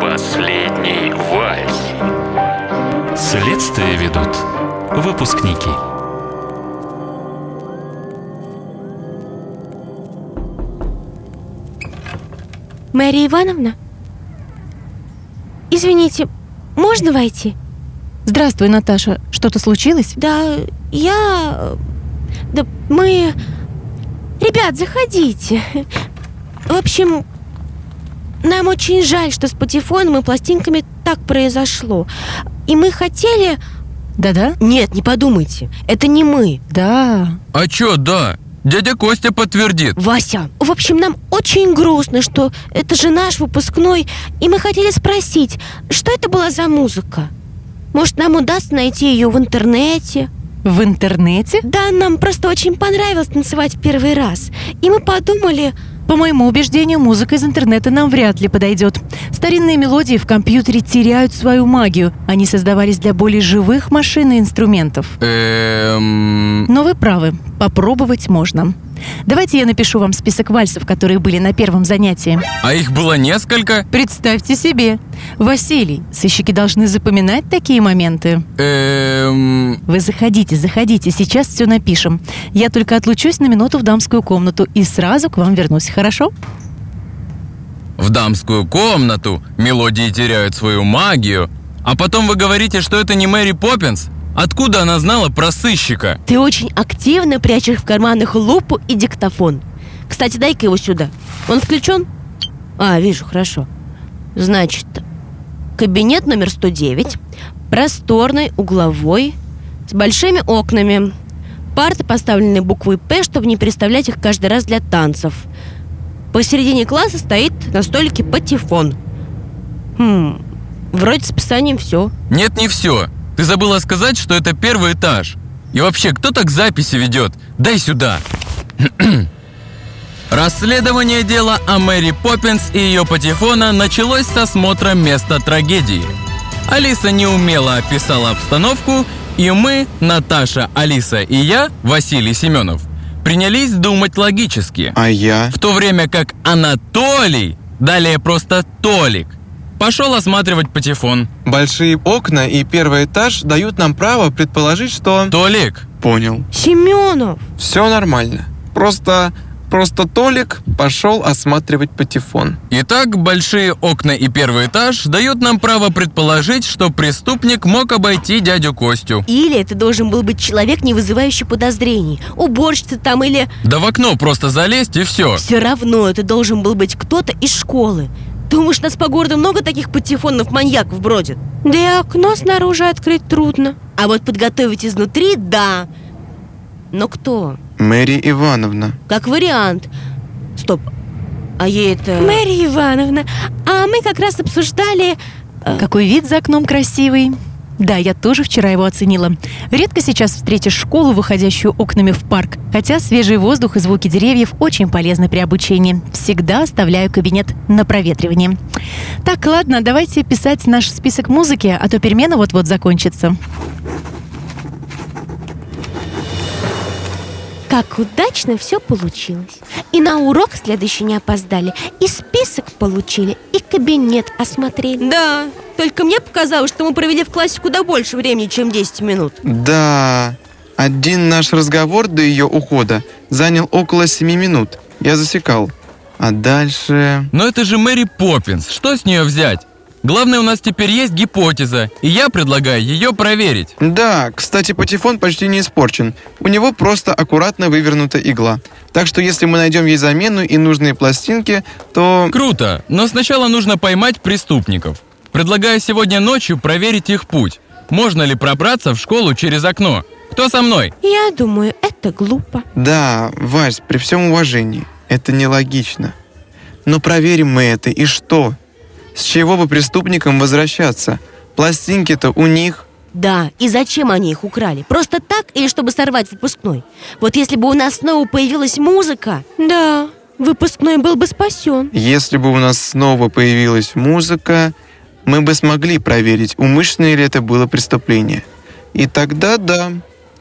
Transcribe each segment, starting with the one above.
Последний вальс. Следствие ведут выпускники. Мария Ивановна? Извините, можно войти? Здравствуй, Наташа. Что-то случилось? Да, я... Да мы... Ребят, заходите. В общем, нам очень жаль, что с патефоном и пластинками так произошло. И мы хотели... Да-да? Нет, не подумайте, это не мы. Да. А чё, да? Дядя Костя подтвердит. Вася, в общем, нам очень грустно, что это же наш выпускной, и мы хотели спросить, что это была за музыка? Может, нам удастся найти ее в интернете? В интернете? Да, нам просто очень понравилось танцевать в первый раз. И мы подумали, По моему убеждению, музыка из интернета нам вряд ли подойдет. Старинные мелодии в компьютере теряют свою магию. Они создавались для более живых машин и инструментов. Эм... Но вы правы, попробовать можно. Давайте я напишу вам список вальсов, которые были на первом занятии. А их было несколько? Представьте себе. Василий, сыщики должны запоминать такие моменты. Эм... Вы заходите, заходите, сейчас все напишем. Я только отлучусь на минуту в дамскую комнату и сразу к вам вернусь, хорошо? В дамскую комнату мелодии теряют свою магию. А потом вы говорите, что это не Мэри Поппинс? Откуда она знала про сыщика? ты очень активно прячешь в карманах лупу и диктофон. Кстати, дай-ка его сюда. Он включен? А, вижу, хорошо. Значит, кабинет номер 109, просторный, угловой, с большими окнами. Парты поставлены буквой «П», чтобы не переставлять их каждый раз для танцев. Посередине класса стоит на столике патефон. Хм, вроде с описанием все. Нет, не все. Ты забыла сказать, что это первый этаж. И вообще, кто так записи ведет? Дай сюда. Расследование дела о Мэри Поппинс и ее патефона началось с осмотра места трагедии. Алиса неумело описала обстановку, и мы, Наташа, Алиса и я, Василий Семенов, принялись думать логически. А я? В то время как Анатолий, далее просто Толик, пошел осматривать патефон. Большие окна и первый этаж дают нам право предположить, что... Толик, Понял. Семенов! Все нормально. Просто... Просто Толик пошел осматривать патефон. Итак, большие окна и первый этаж дают нам право предположить, что преступник мог обойти дядю Костю. Или это должен был быть человек, не вызывающий подозрений. Уборщица там или... Да в окно просто залезть и все. Все равно это должен был быть кто-то из школы. Думаешь, нас по городу много таких патефонов-маньяков бродит? Да и окно снаружи открыть трудно. А вот подготовить изнутри – да. Но кто? Мэри Ивановна. Как вариант. Стоп. А ей это... Мария Ивановна, а мы как раз обсуждали... Какой вид за окном красивый. Да, я тоже вчера его оценила. Редко сейчас встретишь школу, выходящую окнами в парк. Хотя свежий воздух и звуки деревьев очень полезны при обучении. Всегда оставляю кабинет на проветривание. Так, ладно, давайте писать наш список музыки, а то перемена вот-вот закончится. Как удачно все получилось. И на урок следующий не опоздали, и список получили, и кабинет осмотрели. Да, только мне показалось, что мы провели в классе куда больше времени, чем 10 минут. Да, один наш разговор до ее ухода занял около семи минут. Я засекал. А дальше... Но это же Мэри Поппинс, что с нее взять? Главное, у нас теперь есть гипотеза, и я предлагаю ее проверить. Да, кстати, патефон почти не испорчен. У него просто аккуратно вывернута игла. Так что если мы найдем ей замену и нужные пластинки, то... Круто, но сначала нужно поймать преступников. Предлагаю сегодня ночью проверить их путь. Можно ли пробраться в школу через окно? Кто со мной? Я думаю, это глупо. Да, Вась, при всем уважении, это нелогично. Но проверим мы это, и что? С чего бы преступникам возвращаться? Пластинки-то у них. Да, и зачем они их украли? Просто так или чтобы сорвать выпускной? Вот если бы у нас снова появилась музыка... Да, выпускной был бы спасен. Если бы у нас снова появилась музыка, мы бы смогли проверить, умышленное ли это было преступление. И тогда, да,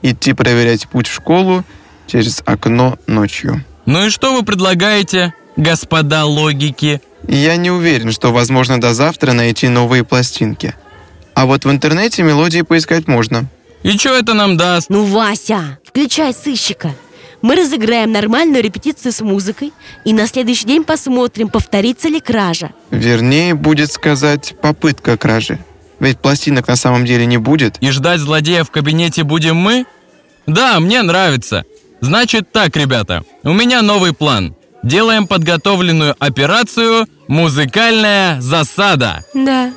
идти проверять путь в школу через окно ночью. Ну и что вы предлагаете, господа логики? Я не уверен, что возможно до завтра найти новые пластинки. А вот в интернете мелодии поискать можно. И что это нам даст? Ну, Вася, включай сыщика. Мы разыграем нормальную репетицию с музыкой и на следующий день посмотрим, повторится ли кража. Вернее, будет сказать попытка кражи. Ведь пластинок на самом деле не будет. И ждать злодея в кабинете будем мы? Да, мне нравится. Значит так, ребята, у меня новый план. Делаем подготовленную операцию «Музыкальная засада». Да.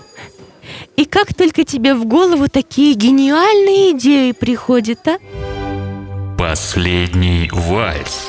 И как только тебе в голову такие гениальные идеи приходят, а? Последний вальс.